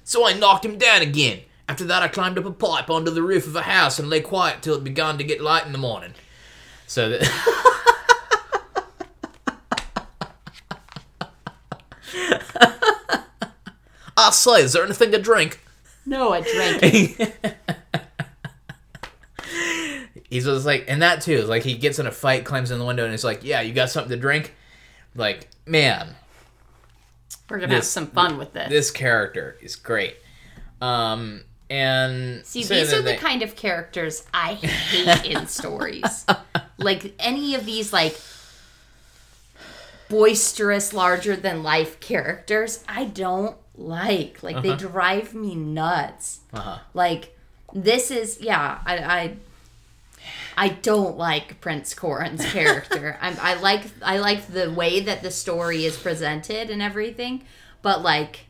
So I knocked him down again. After that, I climbed up a pipe onto the roof of a house and lay quiet till it began to get light in the morning. So that. [laughs] I say, is there anything to drink? No, I drank. [laughs] He's just like, and that too is like he gets in a fight, climbs in the window, and he's like, "Yeah, you got something to drink?" Like, man, We're gonna have some fun with this. this character is great. Um, and See, so these are the kind of characters I [laughs] hate in stories. Like any of these like boisterous, larger than life characters, I don't like. Like they drive me nuts. Uh-huh. Like this is yeah, I I, I don't like Prince Corin's character. [laughs] I'm, I like I like the way that the story is presented and everything, but like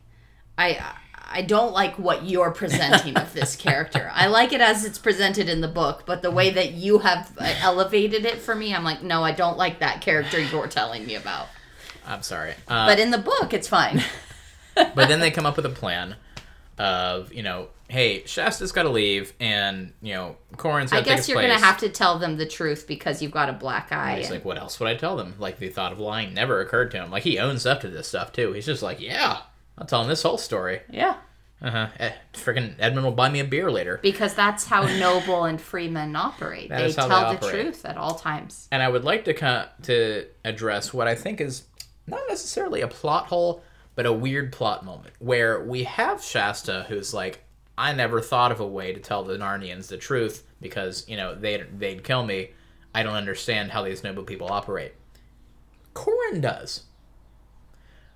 I I don't like what you're presenting of this character. I like it as it's presented in the book, but the way that you have uh, elevated it for me, I'm like, no, I don't like that character you're telling me about. I'm sorry, uh, But in the book, it's fine. [laughs] but then they come up with a plan of you know, hey, Shasta's got to leave, and you know, Corin's got I guess you're place. gonna have to tell them the truth because you've got a black eye. He's and- like, what else would I tell them? Like the thought of lying never occurred to him. Like he owns up to this stuff too. He's just like, yeah, I'll tell him this whole story. yeah, Uh huh. Eh, freaking Edmund will buy me a beer later. because that's how [laughs] noble and free men operate. They tell they the truth at all times. And I would like to to address what I think is not necessarily a plot hole, but a weird plot moment where we have Shasta who's like, I never thought of a way to tell the Narnians the truth because you know they'd they'd kill me. I don't understand how these noble people operate. Corin does.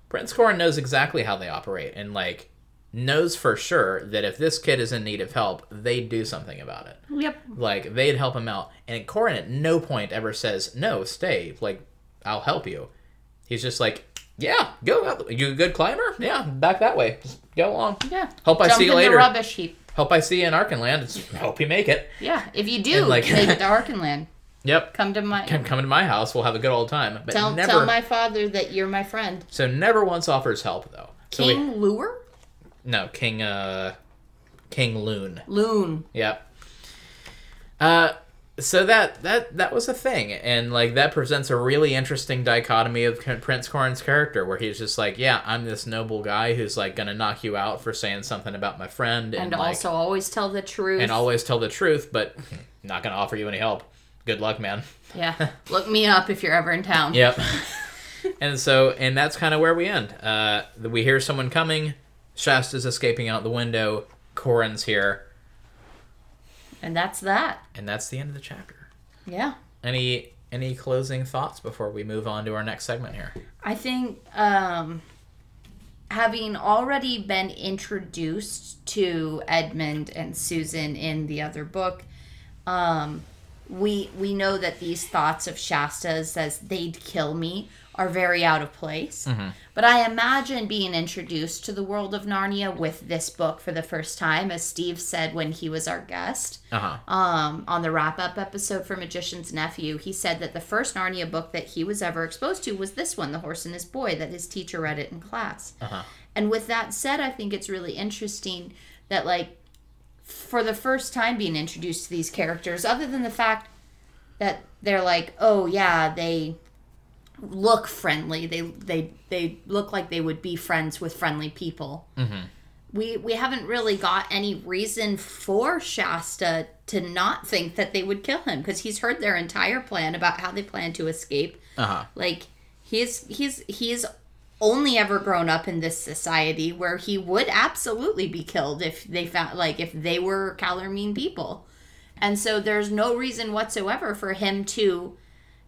Prince Corin knows exactly how they operate and like knows for sure that if this kid is in need of help, they'd do something about it. Yep. Like they'd help him out, and Corin at no point ever says, "No, stay. Like I'll help you." He's just like, "Yeah, go. Out. You a good climber? Yeah, back that way. Just go along. Yeah. Hope I Jump see you in later. the rubbish heap. Hope I see you in Archenland. It's, hope you make it. Yeah. If you do, And, like- make it to [laughs] Archenland. Yep. Come to my Come, come to my house. We'll have a good old time. But tell never. tell my father that you're my friend. so never once offers help though. So we, King Lure? no King. Uh, King Lune. Lune. Yep. Uh, so that that that was a thing, and like that presents a really interesting dichotomy of Prince Corin's character, where he's just like, yeah, I'm this noble guy who's like gonna knock you out for saying something about my friend, and, And like, also always tell the truth. and always tell the truth, but not gonna offer you any help. Good luck, man. yeah. [laughs] Look me up if you're ever in town. Yep. [laughs] and so, and that's kind of where we end. Uh, we hear someone coming. Shasta's escaping out the window. Corin's here, And that's that. and that's the end of the chapter. Yeah. Any any closing thoughts before we move on to our next segment here? I think um, having already been introduced to Edmund and Susan in the other book, um, we we know that these thoughts of Shasta's says they'd kill me are very out of place. But I imagine being introduced to the world of Narnia with this book for the first time, as Steve said when he was our guest Uh huh. um, on the wrap up episode for Magician's Nephew, he said that the first Narnia book that he was ever exposed to was this one, The Horse and His Boy, that his teacher read it in class. Uh-huh. And with that said, I think it's really interesting that, like, for the first time being introduced to these characters, other than the fact that they're like, oh, yeah, they look friendly, they, they, they look like they would be friends with friendly people we we haven't really got any reason for Shasta to not think that they would kill him because he's heard their entire plan about how they plan to escape. Uh huh. Like he's he's he's only ever grown up in this society where he would absolutely be killed if they found like if they were Calormene people. And so there's no reason whatsoever for him to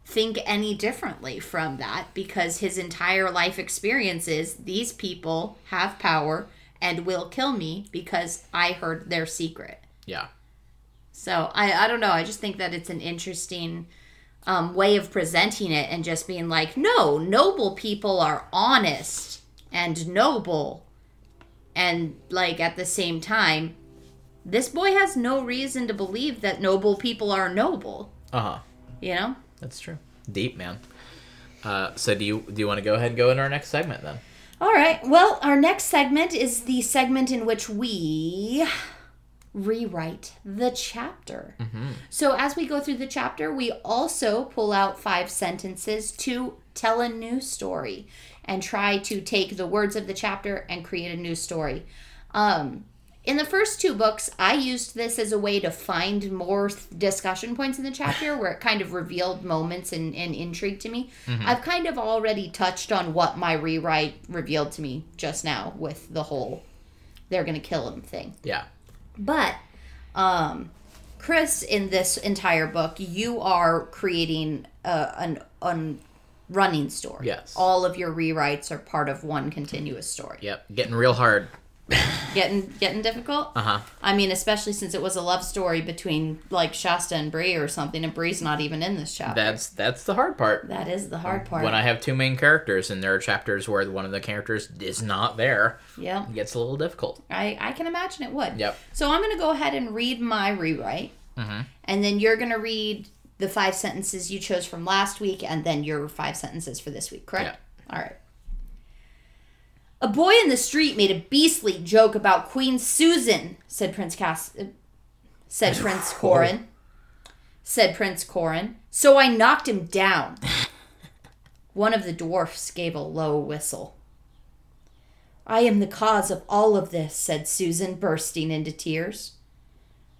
think any differently from that because his entire life experience is these people have power and will kill me because I heard their secret. Yeah. So I, I don't know. I just think that it's an interesting um, way of presenting it and just being like, no, noble people are honest and noble. And like at the same time, this boy has no reason to believe that noble people are noble. Uh huh. You know? That's true. Deep, man. Uh, so do you do you want to go ahead and go into our next segment then? All right. Well, our next segment is the segment in which we rewrite the chapter. So, as we go through the chapter, we also pull out five sentences to tell a new story and try to take the words of the chapter and create a new story. Um, in the first two books, I used this as a way to find more th- discussion points in the chapter [laughs] where it kind of revealed moments and, and intrigue to me. I've kind of already touched on what my rewrite revealed to me just now with the whole they're going to kill him thing. Yeah. But um, Chris, in this entire book, you are creating a, an, an running story. Yes. All of your rewrites are part of one continuous story. Yep. Getting real hard. Getting getting difficult. Uh huh. I mean, especially since it was a love story between like Shasta and Bree or something, and Bree's not even in this chapter. That's that's the hard part. that is the hard part. When I have two main characters and there are chapters where one of the characters is not there, yeah, it gets a little difficult. I I can imagine it would. Yep. So I'm gonna go ahead and read my rewrite, Mhm. and then you're gonna read the five sentences you chose from last week, and then your five sentences for this week. Correct? All right. A boy in the street made a beastly joke about Queen Susan," said Prince Cass. uh, Said [laughs] Prince Corin. Said Prince Corin. So I knocked him down. [laughs] One of the dwarfs gave a low whistle. I am the cause of all of this, said Susan, bursting into tears.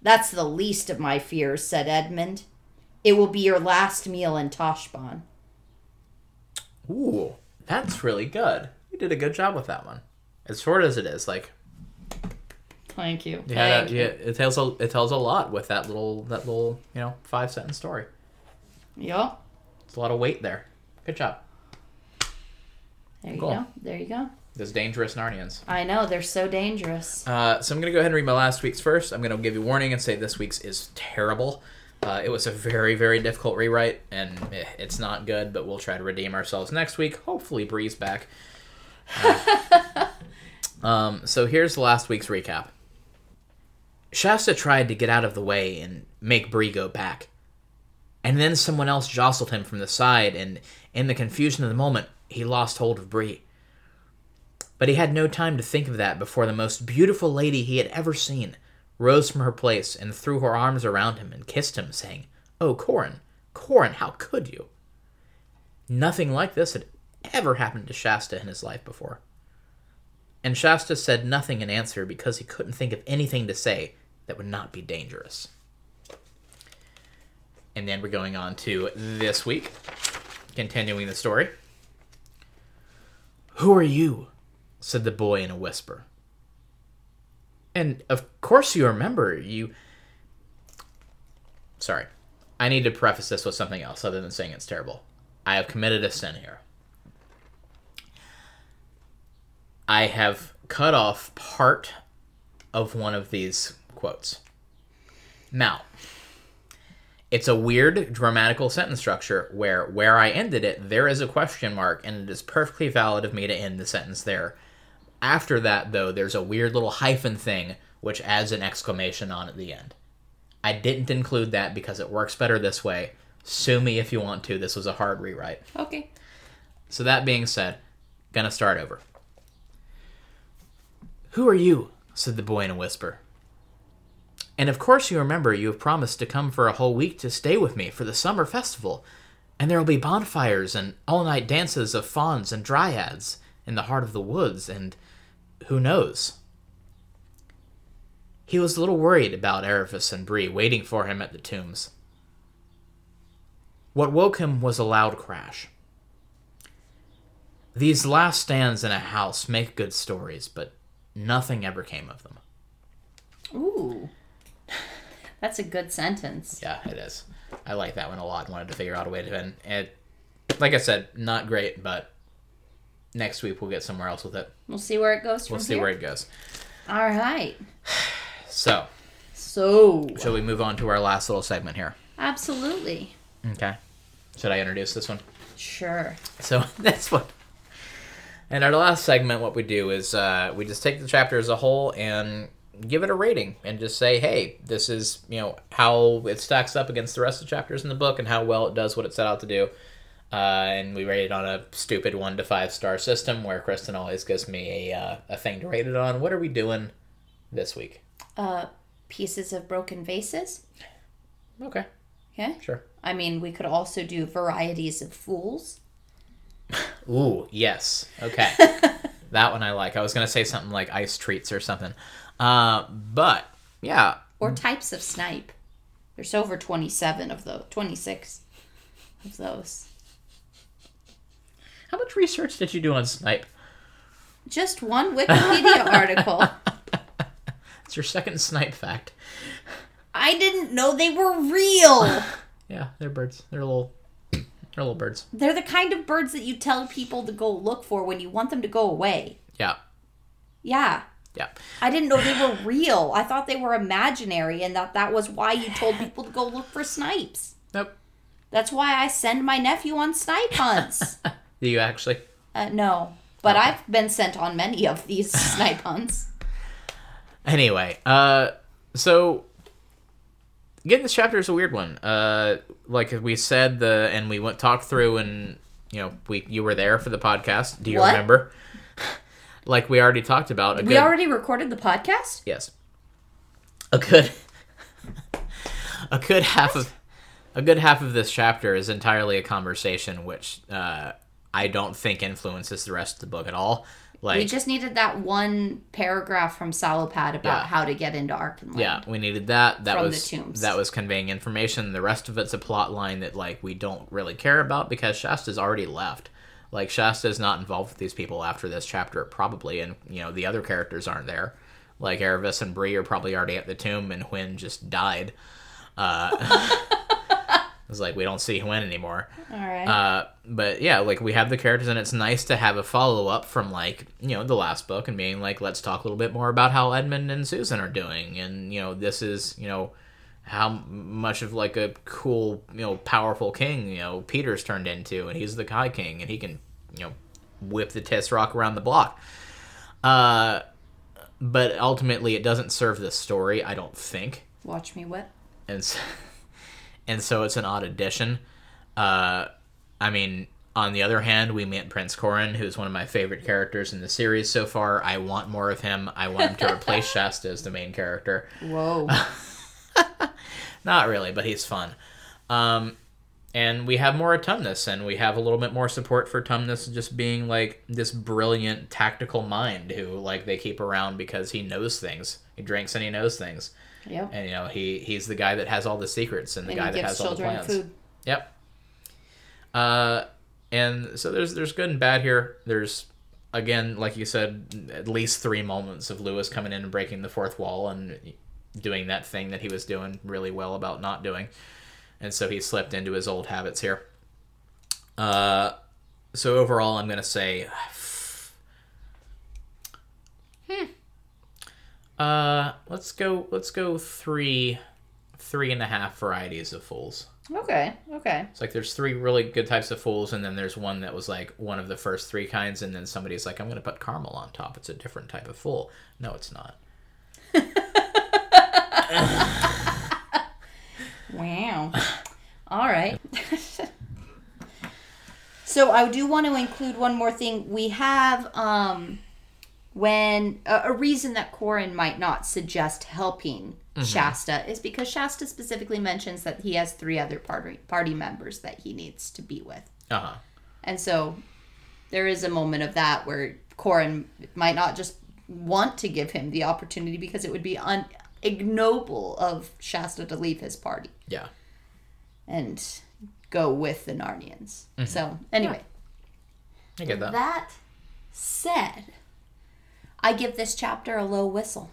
That's the least of my fears, said Edmund. It will be your last meal in Tashbaan. Ooh, that's really good. Did a good job with that one. As short as it is, like Thank you. had yeah, it tells a, it tells a lot with that little that little you know five sentence story. Yep. It's a lot of weight there. Good job. There you Cool. go. There you go. Those dangerous Narnians. I know, they're so dangerous. Uh, so I'm gonna go ahead and read my last week's first. I'm gonna give you warning and say this week's is terrible. Uh, it was a very very difficult rewrite and eh, it's not good, but we'll try to redeem ourselves next week. Hopefully Bree's back. [laughs] Um, so here's last week's recap. Shasta tried to get out of the way and make Bree go back. And then someone else jostled him from the side, and in the confusion of the moment, he lost hold of Bree. But he had no time to think of that before the most beautiful lady he had ever seen rose from her place and threw her arms around him and kissed him, saying, Oh, Corin, Corin, how could you? Nothing like this had ever happened to Shasta in his life before. And Shasta said nothing in answer because he couldn't think of anything to say that would not be dangerous. And then we're going on to this week, continuing the story. Who are you? said the boy in a whisper. And of course you remember, you. Sorry. I need to preface this with something else other than saying it's terrible. I have committed a sin here. I have cut off part of one of these quotes. Now, it's a weird grammatical sentence structure where where I ended it, there is a question mark, and it is perfectly valid of me to end the sentence there. After that, though, there's a weird little hyphen thing which adds an exclamation on at the end. I didn't include that because it works better this way. Sue me if you want to. This was a hard rewrite. Okay. So that being said, gonna start over. Who are you? said the boy in a whisper. And of course you remember you have promised to come for a whole week to stay with me for the summer festival. And there will be bonfires and all night dances of fauns and dryads in the heart of the woods, and who knows? He was a little worried about Aravis and Bree waiting for him at the tombs. What woke him was a loud crash. These last stands in a house make good stories, but nothing ever came of them. Ooh. [laughs] That's a good sentence. Yeah, it is. I like that one a lot. Wanted to figure out a way to end it. Like I said, not great, but next week we'll get somewhere else with it. We'll see where it goes from We'll see here. where it goes. All right. So, So, shall we move on to our last little segment here? absolutely. Okay. Should I introduce this one? Sure. So [laughs] that's what. And our last segment, what we do is uh, we just take the chapter as a whole and give it a rating and just say, hey, this is you know how it stacks up against the rest of the chapters in the book and how well it does what it set out to do. Uh, and we rate it on a stupid one to five star system where Kristen always gives me a uh, a thing to rate it on. What are we doing this week? Uh, pieces of broken vases. Okay, Okay. sure. I mean, we could also do varieties of fools. Ooh, yes. Okay. [laughs] that one I like. I was going to say something like ice treats or something. Uh, but, yeah. or types of snipe. There's over 27 of those, 26 of those. How much research did you do on Snipe? Just one Wikipedia [laughs] article. It's your second Snipe fact. I didn't know they were real. [laughs] Yeah, they're birds. They're little, they're little birds. They're the kind of birds that you tell people to go look for when you want them to go away. Yeah, Yeah. yeah. I didn't know they were real. I thought they were imaginary and that that was why you told people to go look for snipes. Nope. That's why I send my nephew on snipe hunts. [laughs] Do you actually? Uh, no, but Okay. I've been sent on many of these snipe hunts. [laughs] Anyway, uh, so getting this chapter is a weird one. Uh, like we said, the and we went talked through, and you know, we you were there for the podcast. Do you What? remember? like we already talked about. A We good, already recorded the podcast? yes, a good, a good half of a good half of this chapter is entirely a conversation, which uh, I don't think influences the rest of the book at all. Like We just needed that one paragraph from Sallowpad about Yeah. how to get into Archenland. Yeah, we needed that. That From the was tombs. that was conveying information. The rest of it's a plot line that like we don't really care about because Shasta's already left. Like Shasta's not involved with these people after this chapter, probably, and you know the other characters aren't there. Like Aravis and Bree are probably already at the tomb, and Hwin just died. Uh, [laughs] [laughs] it's like we don't see Hwin anymore. All right. Uh, but yeah, like we have the characters, and it's nice to have a follow up from like you know the last book and being like, let's talk a little bit more about how Edmund and Susan are doing, and you know this is you know how much of like a cool you know powerful king you know Peter's turned into, and he's the High King, and he can you know whip the Tisroc around the block. Uh, but ultimately, it doesn't serve the story, I don't think Watch me whip. and so, [laughs] and so it's an odd addition. Uh, I mean, on the other hand, we meet Prince Corin, who's one of my favorite characters in the series so far. I want more of him. I want him to replace [laughs] Shasta as the main character. Whoa. [laughs] Not really, but he's fun. Um, and we have more of Tumnus, and we have a little bit more support for Tumnus just being like this brilliant tactical mind who like they keep around because he knows things. He drinks and he knows things. Yep. And you know, he he's the guy that has all the secrets and the And guy that has all the plans. food. Yep. Uh, and so there's there's good and bad here. There's again, like you said, at least three moments of Lewis coming in and breaking the fourth wall and doing that thing that he was doing really well about not doing, and so he slipped into his old habits here. Uh, so overall, I'm gonna say. Hmm. Uh, let's go. Let's go three, three and a half varieties of fools. Okay. Okay. It's like there's three really good types of fools, and then there's one that was like one of the first three kinds, and then somebody's like, I'm gonna put caramel on top. It's a different type of fool. No, it's not. [laughs] Wow. All right. [laughs] so I do want to include one more thing. We have um when a, a reason that Corin might not suggest helping Shasta is because Shasta specifically mentions that he has three other party party members that he needs to be with. Uh huh. And so there is a moment of that where Corin might not just want to give him the opportunity because it would be un- ignoble of Shasta to leave his party Yeah. and go with the Narnians. So, anyway, I get that. that said, I give this chapter a low whistle.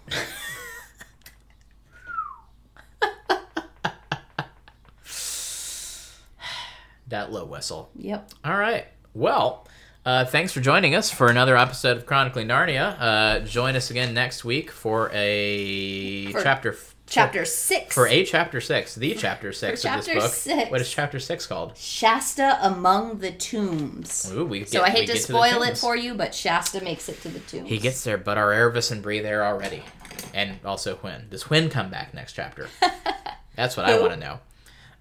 That low whistle. Yep. All right. Well, uh, thanks for joining us for another episode of Chronically Narnia. Uh, join us again next week for a For- chapter chapter six. For a chapter six, the chapter six of chapter this book. six. What is chapter six called? Shasta among the tombs. Ooh, we so I hate to get spoil it for you, but Shasta makes it to the tombs. He gets there, but are Aravis and Bree there already? And also Hwin. Does Hwin come back next chapter? [laughs] That's what I want to know.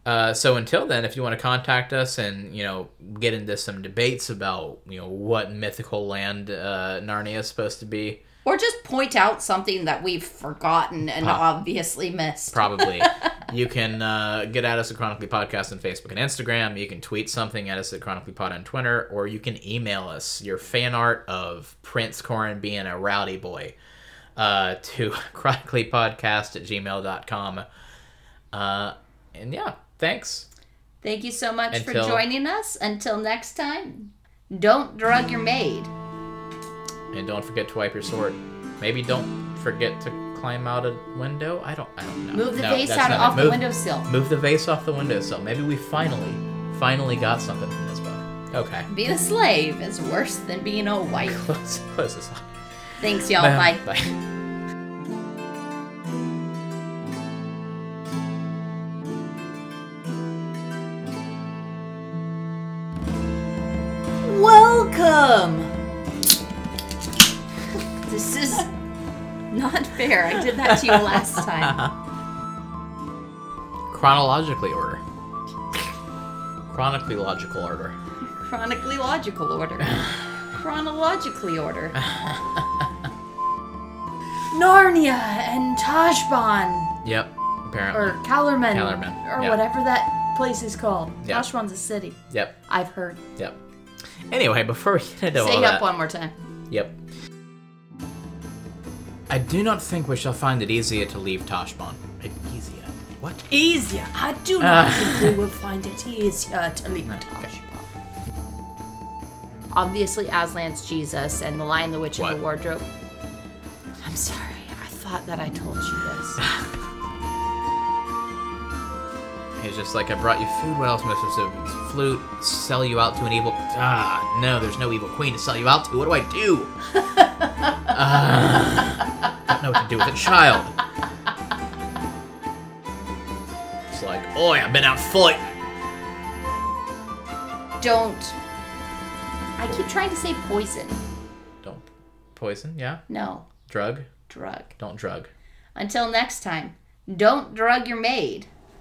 Uh, so until then, if you want to contact us and you know get into some debates about you know what mythical land uh, Narnia is supposed to be, Or just point out something that we've forgotten and Huh. obviously missed. probably [laughs] you can uh, get at us at Chronically Podcast on Facebook and Instagram. You can tweet something at us at Chronically Pod on Twitter, or you can email us your fan art of Prince Corin being a rowdy boy uh, to [laughs] chronicallypodcast at gmail.com. Uh, and yeah, thanks. Thank you so much Until- for joining us. Until next time, don't drug your maid. And don't forget to wipe your sword. Maybe don't forget to climb out a window. I don't. I don't know. Move the No, vase out off the Move- windowsill. Move the vase off the windowsill. Maybe we finally, finally got something from this book. Okay. Being a slave is worse than being a wife. [laughs] Close, close this off. Thanks, y'all. Bye. Bye. Welcome. I did that to you last [laughs] time. Chronologically order. Chronically logical order. Chronically logical order. [laughs] Chronologically order. [laughs] Narnia and Tashbaan, Yep. Apparently. or Calormen, Calormen, or yeah. whatever that place is called. Yeah. Tashbaan's a city. Yep. I've heard. Yep. Anyway, before we get into Say all it up that, one more time. Yep. I do not think we shall find it easier to leave Tashbaan. Easier? What? Easier. I do not think we will find it easier to leave Okay. Obviously, Aslan's Jesus and the Lion, the Witch, and the Wardrobe. I'm sorry. I thought that I told you this. [sighs] He's just like, I brought you food. What else am I supposed to flute? Sell you out to an evil? Ah, no, there's no evil queen to sell you out to. What do I do? [laughs] Ah, don't know what to do with a child. It's like, oi, I've been out fighting. Don't. I keep trying to say poison. Don't poison, yeah. No, Drug, drug. don't drug. Until next time, don't drug your maid.